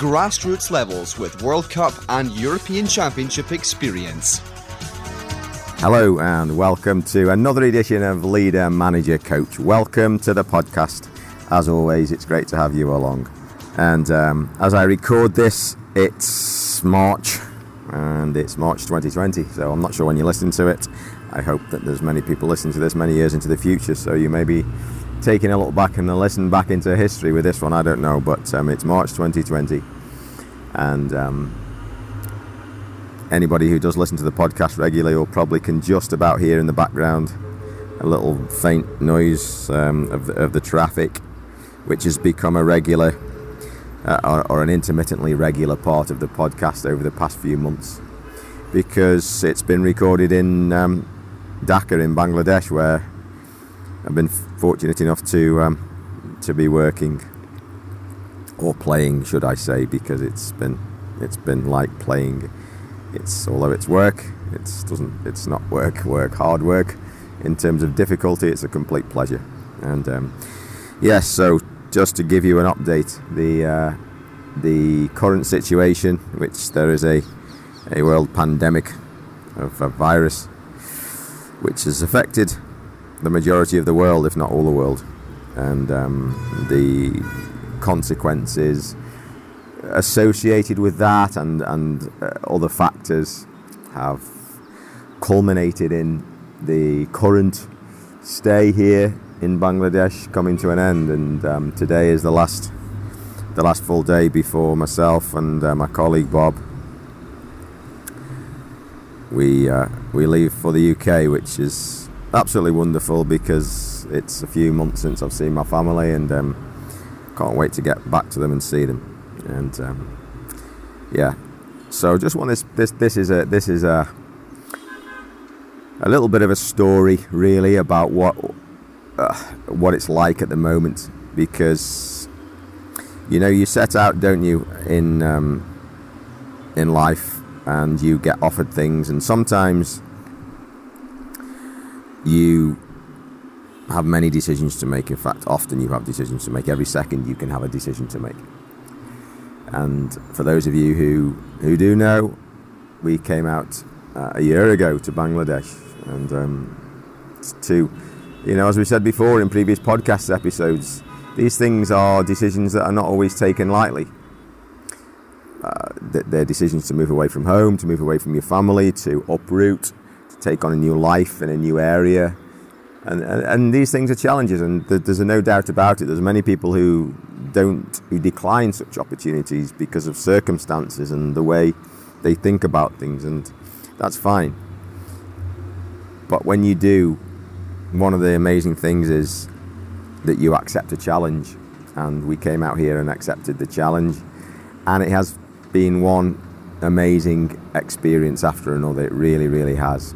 grassroots levels with World Cup and European Championship experience. Hello, and welcome to another edition of Leader Manager Coach. Welcome to the podcast. As always, it's great to have you along. And um, as I record this, it's March, and it's March 2020, so I'm not sure when you listen to it. I hope that there's many people listening to this many years into the future, so you may be taking a look back and a listen back into history with this one. I don't know, but um, it's March 2020, and um, anybody who does listen to the podcast regularly will probably can just about hear in the background a little faint noise um, of, the, of the traffic, which has become a regular uh, or, or, an intermittently regular part of the podcast over the past few months, because it's been recorded in um, Dhaka in Bangladesh, where I've been fortunate enough to um, to be working or playing, should I say, because it's been it's been like playing. It's although it's work, it's doesn't it's not work work hard work. In terms of difficulty, it's a complete pleasure. And um, yes, so just to give you an update, the uh, the current situation, which there is a a world pandemic of a virus, which has affected the majority of the world, if not all the world, and um, the consequences associated with that and and uh, other factors have culminated in the current stay here in Bangladesh coming to an end, and um, today is the last the last full day before myself and uh, my colleague Bob. We uh, we leave for the UK, which is absolutely wonderful because it's a few months since I've seen my family and um, can't wait to get back to them and see them. And um, yeah, so just want this. This this is a this is a a little bit of a story really about what uh, what it's like at the moment because you know you set out, don't you, in um, in life and you get offered things and sometimes you have many decisions to make. In fact, often you have decisions to make. Every second you can have a decision to make. And for those of you who, who do know, we came out uh, a year ago to Bangladesh. And um, to, you know, as we said before in previous podcast episodes, these things are decisions that are not always taken lightly. Uh, they're decisions to move away from home, to move away from your family, to uproot, take on a new life in a new area. And, and, and these things are challenges, and there's no doubt about it. There's many people who don't, who decline such opportunities because of circumstances and the way they think about things, and that's fine. But when you do, one of the amazing things is that you accept a challenge, and we came out here and accepted the challenge, and it has been one amazing experience after another. It really, really has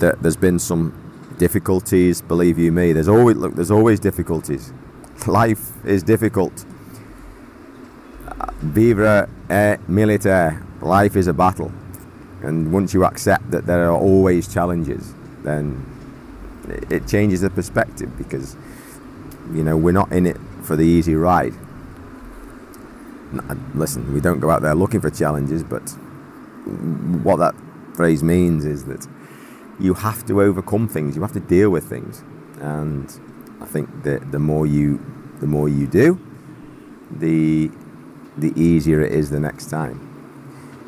that there's been some difficulties. Believe you me, there's always look. There's always difficulties. Life is difficult. Vivre est militaire. Life is a battle, and once you accept that there are always challenges, then it changes the perspective because you know we're not in it for the easy ride. Uh, listen, we don't go out there looking for challenges, but what that phrase means is that you have to overcome things. You have to deal with things, and I think that the more you the more you do, the the easier it is the next time.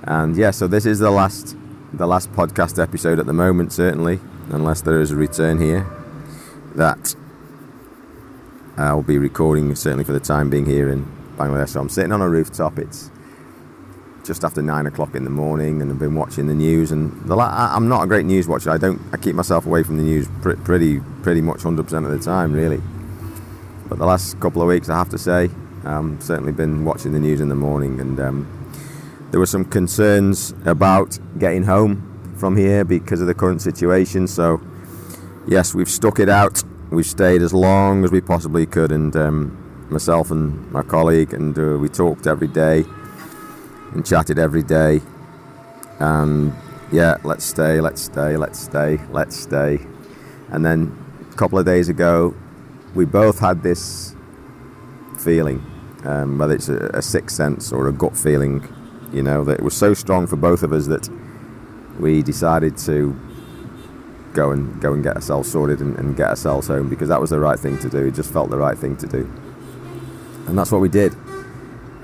And yeah, so this is the last the last podcast episode at the moment, certainly, unless there is a return here. That I'll be recording certainly for the time being here in Bangladesh. So I'm sitting on a rooftop. It's just after nine o'clock in the morning, and I've been watching the news. And the la- I'm not a great news watcher. I don't. I keep myself away from the news pr- pretty, pretty much 100% of the time, really. But the last couple of weeks, I have to say, Um, certainly been watching the news in the morning, and um, there were some concerns about getting home from here because of the current situation. So, yes, we've stuck it out. We've stayed as long as we possibly could, and um, myself and my colleague, and uh, we talked every day and chatted every day. And yeah, let's stay, let's stay, let's stay, let's stay. And then a couple of days ago, we both had this feeling, um, whether it's a, a sixth sense or a gut feeling, you know, that it was so strong for both of us that we decided to go and go and get ourselves sorted and, and, get ourselves home because that was the right thing to do. It just felt the right thing to do, and that's what we did.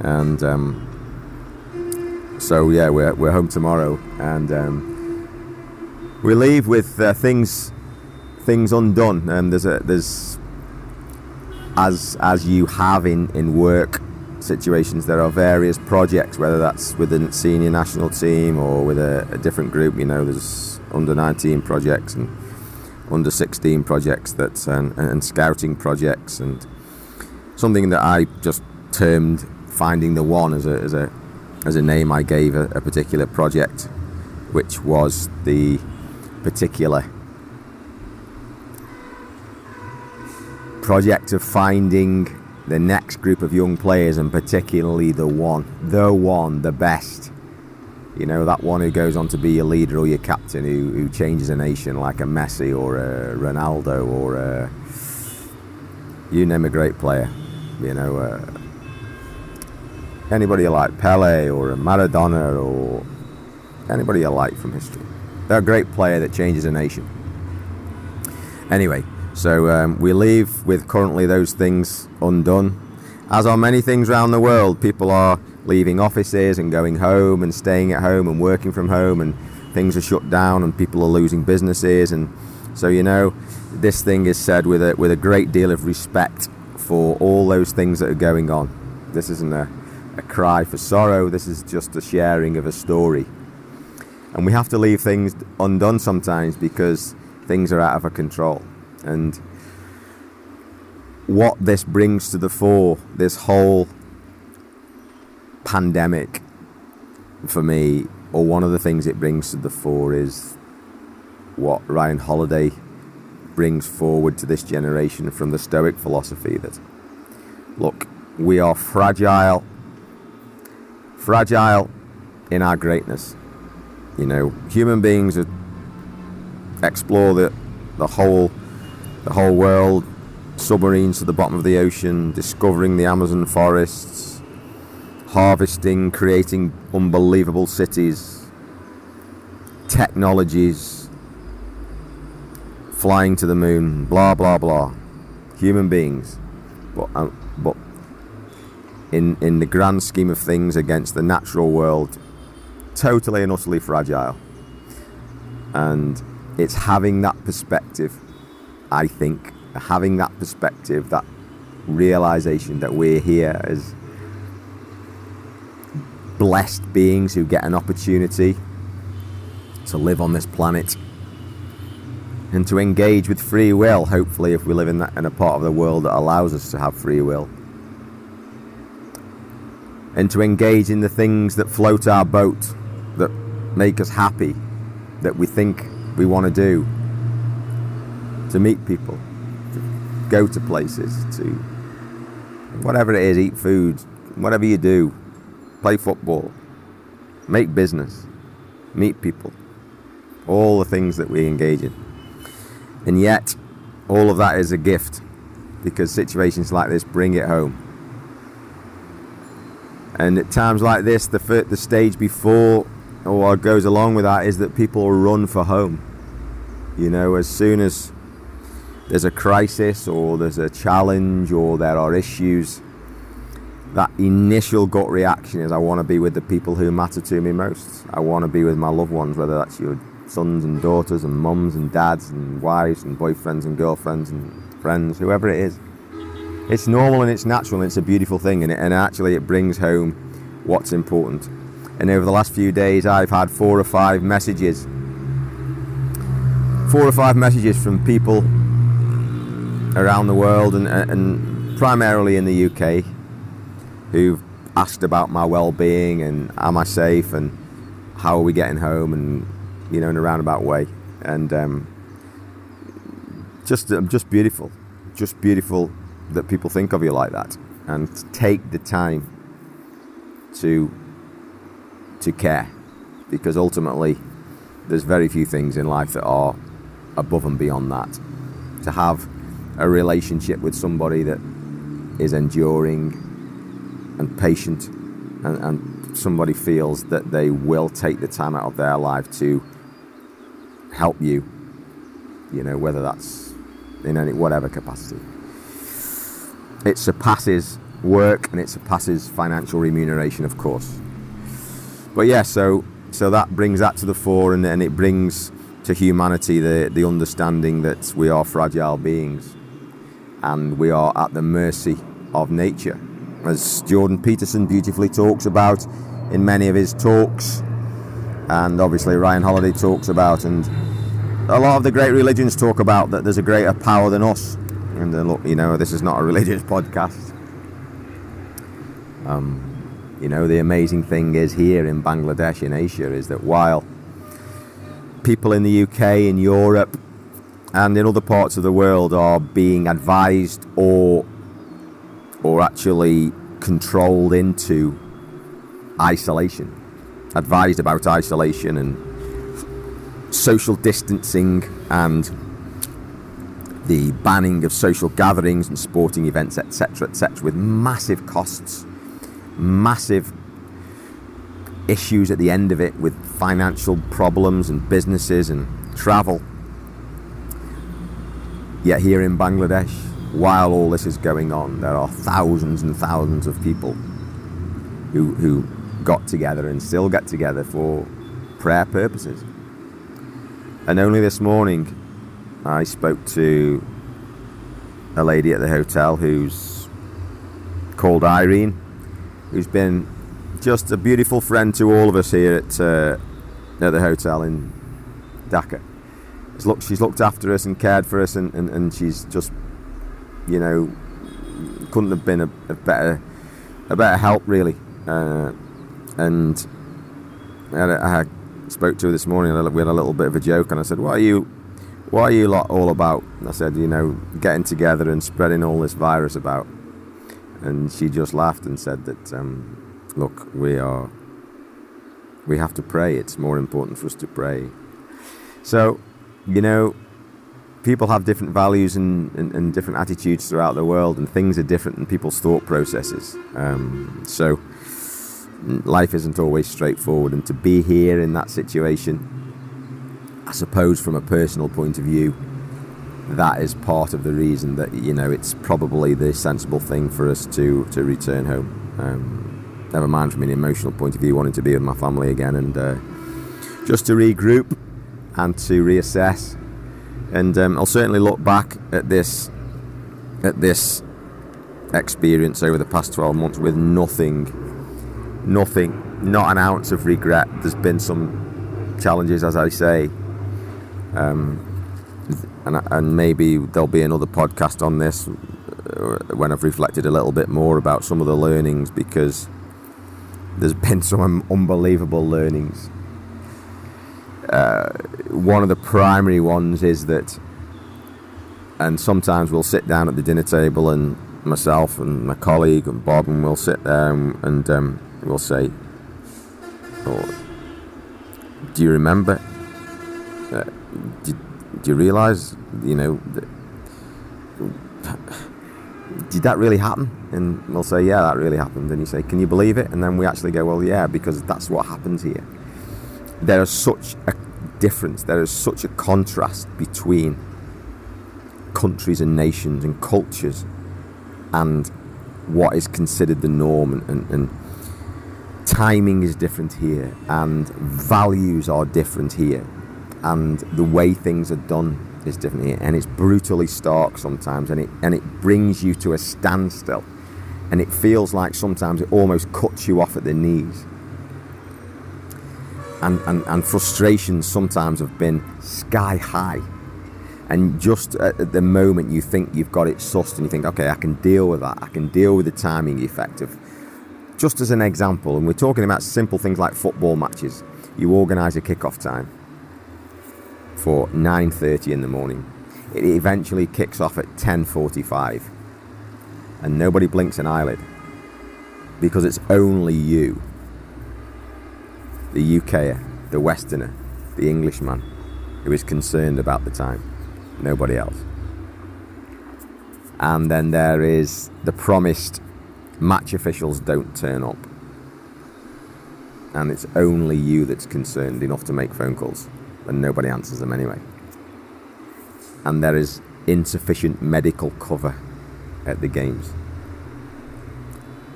And um, so yeah, we're we're home tomorrow, and um, we leave with uh, things things undone. And there's a there's as as you have in in work situations, there are various projects, whether that's with a senior national team or with a, a different group. You know, there's under 19 projects and under 16 projects that and, and scouting projects and something that I just termed finding the one as a as a as a name I gave a, a particular project, which was the particular project of finding the next group of young players and particularly the one, the one, the best. You know, that one who goes on to be your leader or your captain, who, who changes a nation like a Messi or a Ronaldo or a, you name a great player. You know, uh, anybody you like, Pele or Maradona or anybody you like from history. They're a great player that changes a nation. Anyway, so um, we leave with currently those things undone. As are many things around the world, people are leaving offices and going home and staying at home and working from home, and things are shut down and people are losing businesses. And so, you know, this thing is said with a, with a great deal of respect for all those things that are going on. This isn't a, a cry for sorrow, this is just a sharing of a story. And we have to leave things undone sometimes because things are out of our control. And what this brings to the fore, this whole pandemic, for me, or one of the things it brings to the fore is what Ryan Holiday brings forward to this generation from the Stoic philosophy that, look, we are fragile, fragile in our greatness. You know, human beings explore the, the whole the whole world, submarines to the bottom of the ocean, discovering the Amazon forests, harvesting, creating unbelievable cities, technologies, flying to the moon, blah blah blah. Human beings, but uh, but in in the grand scheme of things, against the natural world, totally and utterly fragile. And it's having that perspective I think having that perspective, that realization that we're here as blessed beings who get an opportunity to live on this planet and to engage with free will, hopefully, if we live in, that, in a part of the world that allows us to have free will. And to engage in the things that float our boat, that make us happy, that we think we want to do, to meet people, to go to places, to whatever it is, eat food, whatever you do, play football, make business, meet people, all the things that we engage in. And yet, all of that is a gift because situations like this bring it home. And at times like this, the, the stage before or what goes along with that is that people run for home. You know, as soon as there's a crisis or there's a challenge or there are issues, that initial gut reaction is I want to be with the people who matter to me most. I want to be with my loved ones, whether that's your sons and daughters and mums and dads and wives and boyfriends and girlfriends and friends, whoever it is. It's normal and it's natural and it's a beautiful thing and, it, and actually it brings home what's important. And over the last few days, I've had four or five messages, four or five messages from people around the world and, and primarily in the UK who've asked about my well-being and am I safe and how are we getting home and you know in a roundabout way and um, just um, just beautiful, just beautiful that people think of you like that and take the time to to care because ultimately there's very few things in life that are above and beyond that. To have a relationship with somebody that is enduring and patient and, and somebody feels that they will take the time out of their life to help you you know whether that's in any whatever capacity it surpasses work and it surpasses financial remuneration of course but yeah so so that brings that to the fore and, and it brings to humanity the, the understanding that we are fragile beings and we are at the mercy of nature. As Jordan Peterson beautifully talks about in many of his talks, and obviously Ryan Holiday talks about, and a lot of the great religions talk about that there's a greater power than us. And uh, look, you know, this is not a religious podcast. Um, you know, the amazing thing is here in Bangladesh, in Asia, is that while people in the UK, in Europe, and in other parts of the world are being advised or or actually controlled into isolation, advised about isolation and social distancing and the banning of social gatherings and sporting events, etc., etc., with massive costs, massive issues at the end of it with financial problems and businesses and travel. Yet here in Bangladesh, while all this is going on, there are thousands and thousands of people who, who got together and still get together for prayer purposes. And only this morning, I spoke to a lady at the hotel who's called Irene, who's been just a beautiful friend to all of us here at, uh, at the hotel in Dhaka. She's looked, she's looked after us and cared for us, and, and, and she's just, you know, couldn't have been a, a better a better help really. Uh, and I, I, spoke to her this morning. And we had a little bit of a joke, and I said, "What are you, what are you lot all about?" I said, "You know, getting together and spreading all this virus about." And she just laughed and said that, um, "Look, we are, we have to pray. It's more important for us to pray." So you know, people have different values and, and, and, different attitudes throughout the world, and things are different in people's thought processes. Um, so, life isn't always straightforward, and to be here in that situation, I suppose, from a personal point of view, that is part of the reason that you know it's probably the sensible thing for us to to return home. Um, never mind from an emotional point of view, wanting to be with my family again and uh, just to regroup and to reassess. And um, I'll certainly look back at this at this experience over the past 12 months with nothing, nothing, not an ounce of regret. There's been some challenges, as I say, um, and, and maybe there'll be another podcast on this uh, when I've reflected a little bit more about some of the learnings because there's been some unbelievable learnings uh, one of the primary ones is that, and sometimes we'll sit down at the dinner table, and myself and my colleague and Bob, and we'll sit there and, and um, we'll say, oh, "Do you remember? Uh, did, do you realise? You know." That, did that really happen? And we'll say, yeah, that really happened. And you say, can you believe it? And then we actually go, well, yeah, because that's what happens here there is such a difference, there is such a contrast between countries and nations and cultures and what is considered the norm and, and, and timing is different here and values are different here and the way things are done is different. Here and it's brutally stark sometimes and it and it brings you to a standstill. And it feels like sometimes it almost cuts you off at the knees. And, and, and frustrations sometimes have been sky high. And just at the moment you think you've got it sussed and you think, okay, I can deal with that. I can deal with the timing effect of just as an example, and we're talking about simple things like football matches, you organise a kick-off time for 9:30 in the morning. It eventually kicks off at 10:45, and nobody blinks an eyelid because it's only you, the UKer, the Westerner, the Englishman, who is concerned about the time. Nobody else. And then there is the promised match officials don't turn up. And it's only you that's concerned enough to make phone calls, and nobody answers them anyway. And there is insufficient medical cover at the games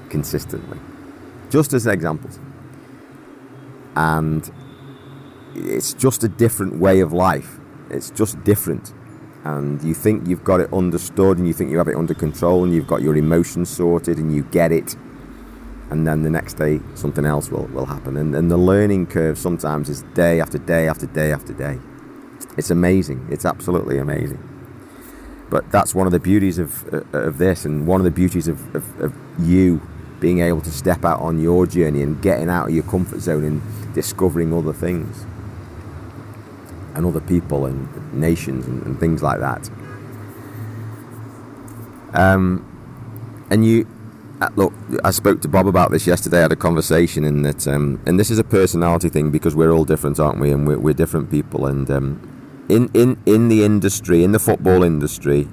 consistently. Just as examples. And it's just a different way of life. It's just different. And you think you've got it understood and you think you have it under control and you've got your emotions sorted and you get it. And then the next day, something else will, will happen. And, and the learning curve sometimes is day after day after day after day. It's amazing. It's absolutely amazing. But that's one of the beauties of, uh, of this and one of the beauties of, of, of you being able to step out on your journey and getting out of your comfort zone and discovering other things and other people and nations and, and things like that. Um, and you, look, I spoke to Bob about this yesterday. I had a conversation, in that, um, and this is a personality thing because we're all different, aren't we? And we're, we're different people. And um, in in in the industry, in the football industry,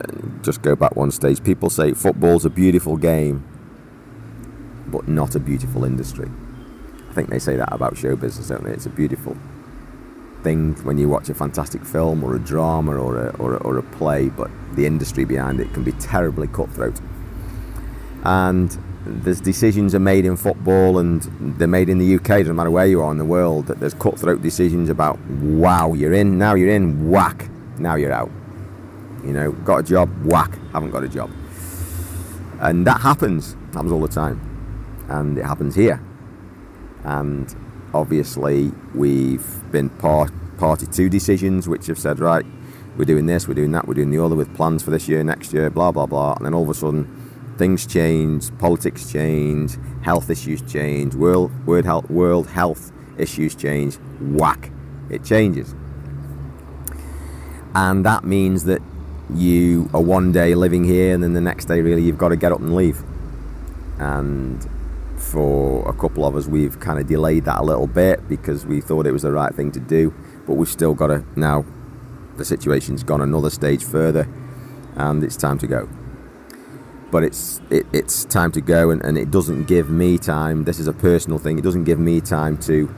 uh, just go back one stage. People say football's a beautiful game, but not a beautiful industry I think they say that about show business, don't they? It's a beautiful thing when you watch a fantastic film or a drama or a, or a, or a play, but the industry behind it can be terribly cutthroat. And there's decisions are made in football and they're made in the UK, doesn't matter where you are in the world, that there's cutthroat decisions about, wow, you're in, now you're in, whack, now you're out. You know, got a job, whack, haven't got a job. And that happens, happens all the time. And it happens here and obviously we've been part, party to decisions which have said right we're doing this we're doing that we're doing the other with plans for this year next year blah blah blah. And then all of a sudden things change politics change health issues change world, world, health, world health issues change. Whack. It changes. And that means that you are one day living here and then the next day really you've got to get up and leave. And for a couple of us, we've kind of delayed that a little bit because we thought it was the right thing to do. But we've still got to now. The situation's gone another stage further, and it's time to go. But it's it, it's time to go, and, and it doesn't give me time. This is a personal thing. It doesn't give me time to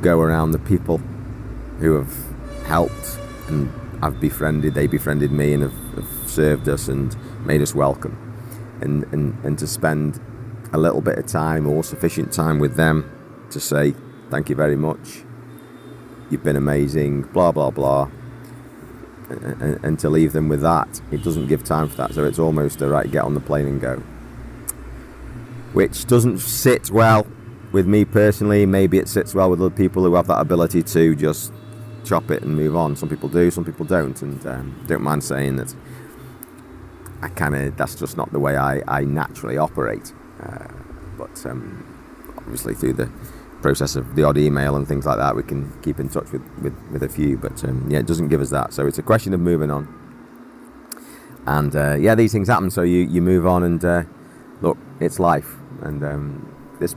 go around the people who have helped and I've befriended. They befriended me and have, have served us and made us welcome, and and and to spend a little bit of time or sufficient time with them to say thank you very much, you've been amazing, blah blah blah, and, and, to leave them with that, it doesn't give time for that. So it's almost a right, get on the plane and go, which doesn't sit well with me personally. Maybe it sits well with other people who have that ability to just chop it and move on. Some people do, some people don't, and um, don't mind saying that. I kind of that's just not the way I, I naturally operate. Uh, but um, obviously, through the process of the odd email and things like that, we can keep in touch with, with, with a few. But um, yeah, it doesn't give us that. So it's a question of moving on. And uh, yeah, these things happen. So you, you move on, and uh, look, it's life. And um, this,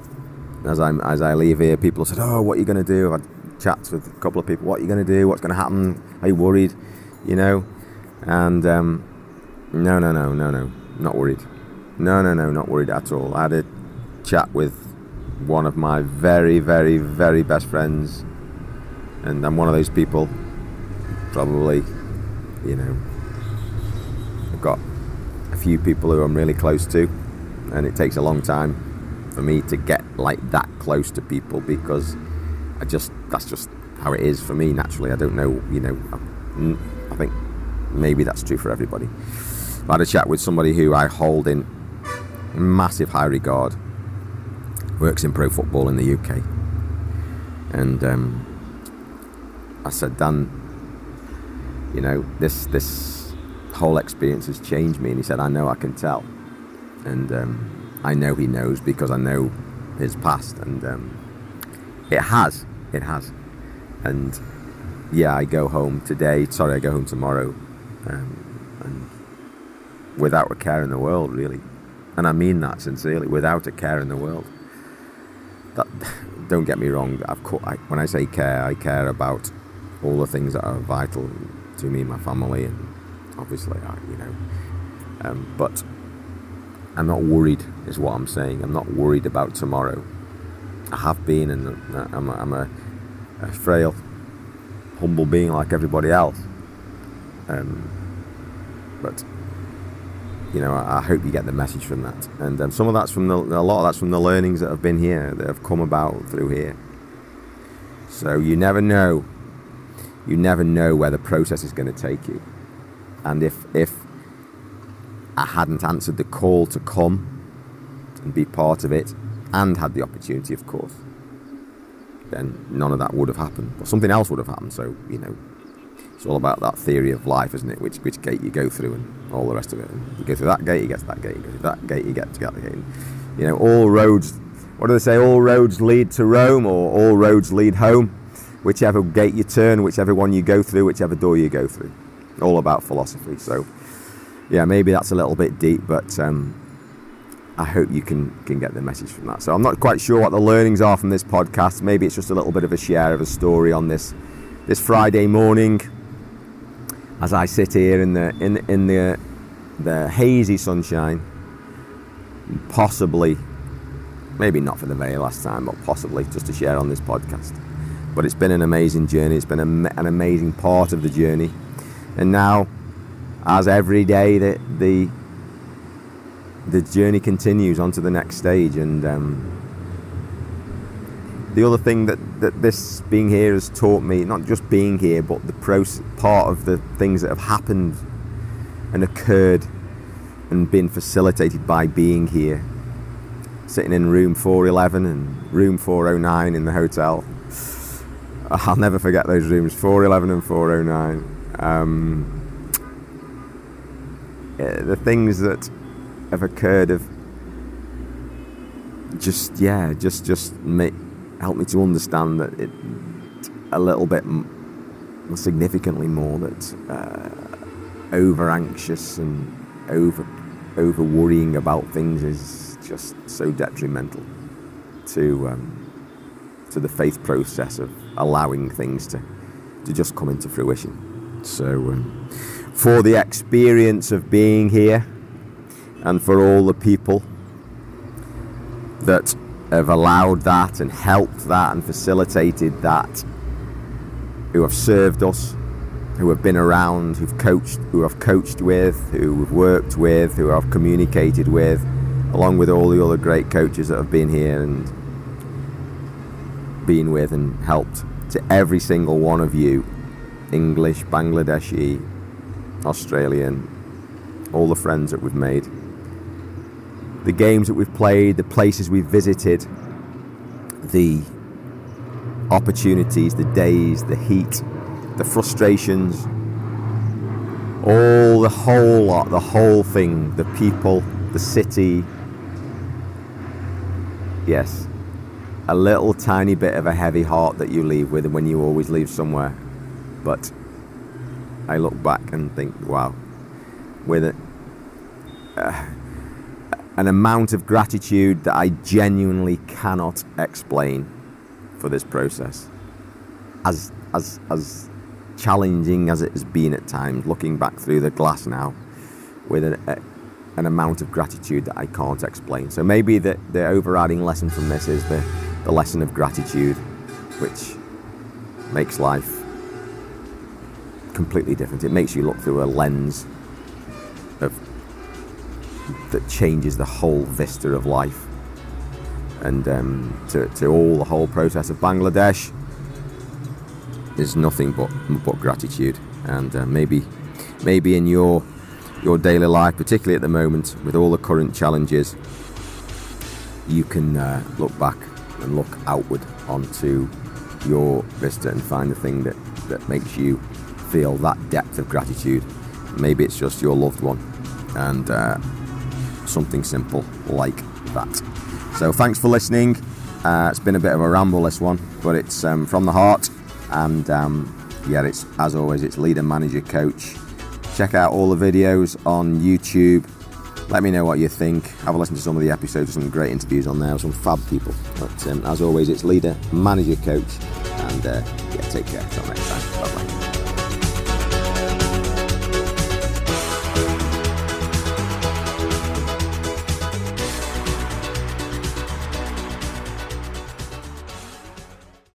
as I as I leave here, people said, "Oh, what are you going to do?" I've had chats with a couple of people. What are you going to do? What's going to happen? Are you worried? You know? And um, no, no, no, no, no, not worried. No, no, no, not worried at all. I had a chat with one of my very, very, very best friends, and I'm one of those people. Probably, you know, I've got a few people who I'm really close to, and it takes a long time for me to get like that close to people because I just that's just how it is for me naturally. I don't know, you know. I, think maybe that's true for everybody. I had a chat with somebody who I hold in massive high regard. Works in pro football in the UK, and um, I said, Dan, you know this this whole experience has changed me, and he said, I know, I can tell. and um, I know He knows because I know His past, and um, it has, it has, and yeah, I go home today. Sorry, I go home tomorrow, um, and without a care in the world, really, and I mean that sincerely, without a care in the world. That, don't get me wrong. I've, I, when I say care, I care about all the things that are vital to me, and my family, and obviously, I, you know. Um, but I'm not worried, is what I'm saying. I'm not worried about tomorrow. I have been, and I'm a, I'm a, a frail, humble being like everybody else. Um, but you know, I, hope you get the message from that. And um, some of that's from the, a lot of that's from the learnings that have been here, that have come about through here. So you never know you never know where the process is going to take you. And if, if I hadn't answered the call to come and be part of it, and had the opportunity, of course, then none of that would have happened. Or something else would have happened. So, you know, it's all about that theory of life, isn't it? Which, which gate you go through and all the rest of it. And you go through that gate, you get to that gate. You go through that gate, you get to that gate. You know, all roads, what do they say? All roads lead to Rome or all roads lead home whichever gate you turn, whichever one you go through, whichever door you go through. All about philosophy. So, yeah, maybe that's a little bit deep, but um, I hope you can can get the message from that. So I'm not quite sure what the learnings are from this podcast. Maybe it's just a little bit of a share of a story on this this Friday morning as I sit here in the in in the the hazy sunshine, possibly, maybe not for the very last time, but possibly just to share on this podcast. But it's been an amazing journey. It's been a, an amazing part of the journey. And now, as every day, the the, the journey continues on to the next stage. And um, the other thing that, that this being here has taught me, not just being here, but the process, part of the things that have happened and occurred and been facilitated by being here. Sitting in room 411 and room 409 in the hotel I'll never forget those rooms 411 and 409. Um, the things that have occurred have just, yeah, just, just make, help me to understand that it a little bit significantly more that uh, over anxious and over over worrying about things is just so detrimental to um, to the faith process of allowing things to, to just come into fruition. So, um, for the experience of being here and for all the people that have allowed that and helped that and facilitated that, who have served us, who have been around, who've coached, who have coached with, who we've worked with, who I've communicated with, along with all the other great coaches that have been here and been with and helped to every single one of you English, Bangladeshi, Australian, all the friends that we've made, the games that we've played, the places we've visited, the opportunities, the days, the heat, the frustrations, all the whole lot, the whole thing, the people, the city. Yes, a little tiny bit of a heavy heart that you leave with when you always leave somewhere. But I look back and think, wow, with it, uh, an amount of gratitude that I genuinely cannot explain for this process. As as as challenging as it has been at times, looking back through the glass now, with a, a, an amount of gratitude that I can't explain. So maybe the, the overriding lesson from this is the the lesson of gratitude, which makes life completely different. It makes you look through a lens of that changes the whole vista of life. And um, to, to all the whole process of Bangladesh there's nothing but but gratitude. And uh, maybe maybe in your your daily life, particularly at the moment with all the current challenges, you can uh, look back and look outward onto your vista and find the thing that, that makes you feel that depth of gratitude. Maybe it's just your loved one. And uh, something simple like that. So thanks for listening. Uh, it's been a bit of a ramble this one, but it's um, from the heart, and um, yeah, it's as always, it's leader, manager, coach. Check out all the videos on YouTube. Let me know what you think. Have a listen to some of the episodes. Some great interviews on there. Some fab people. But um, as always, it's leader, manager, coach, and uh, yeah, take care. Until next time. Bye bye.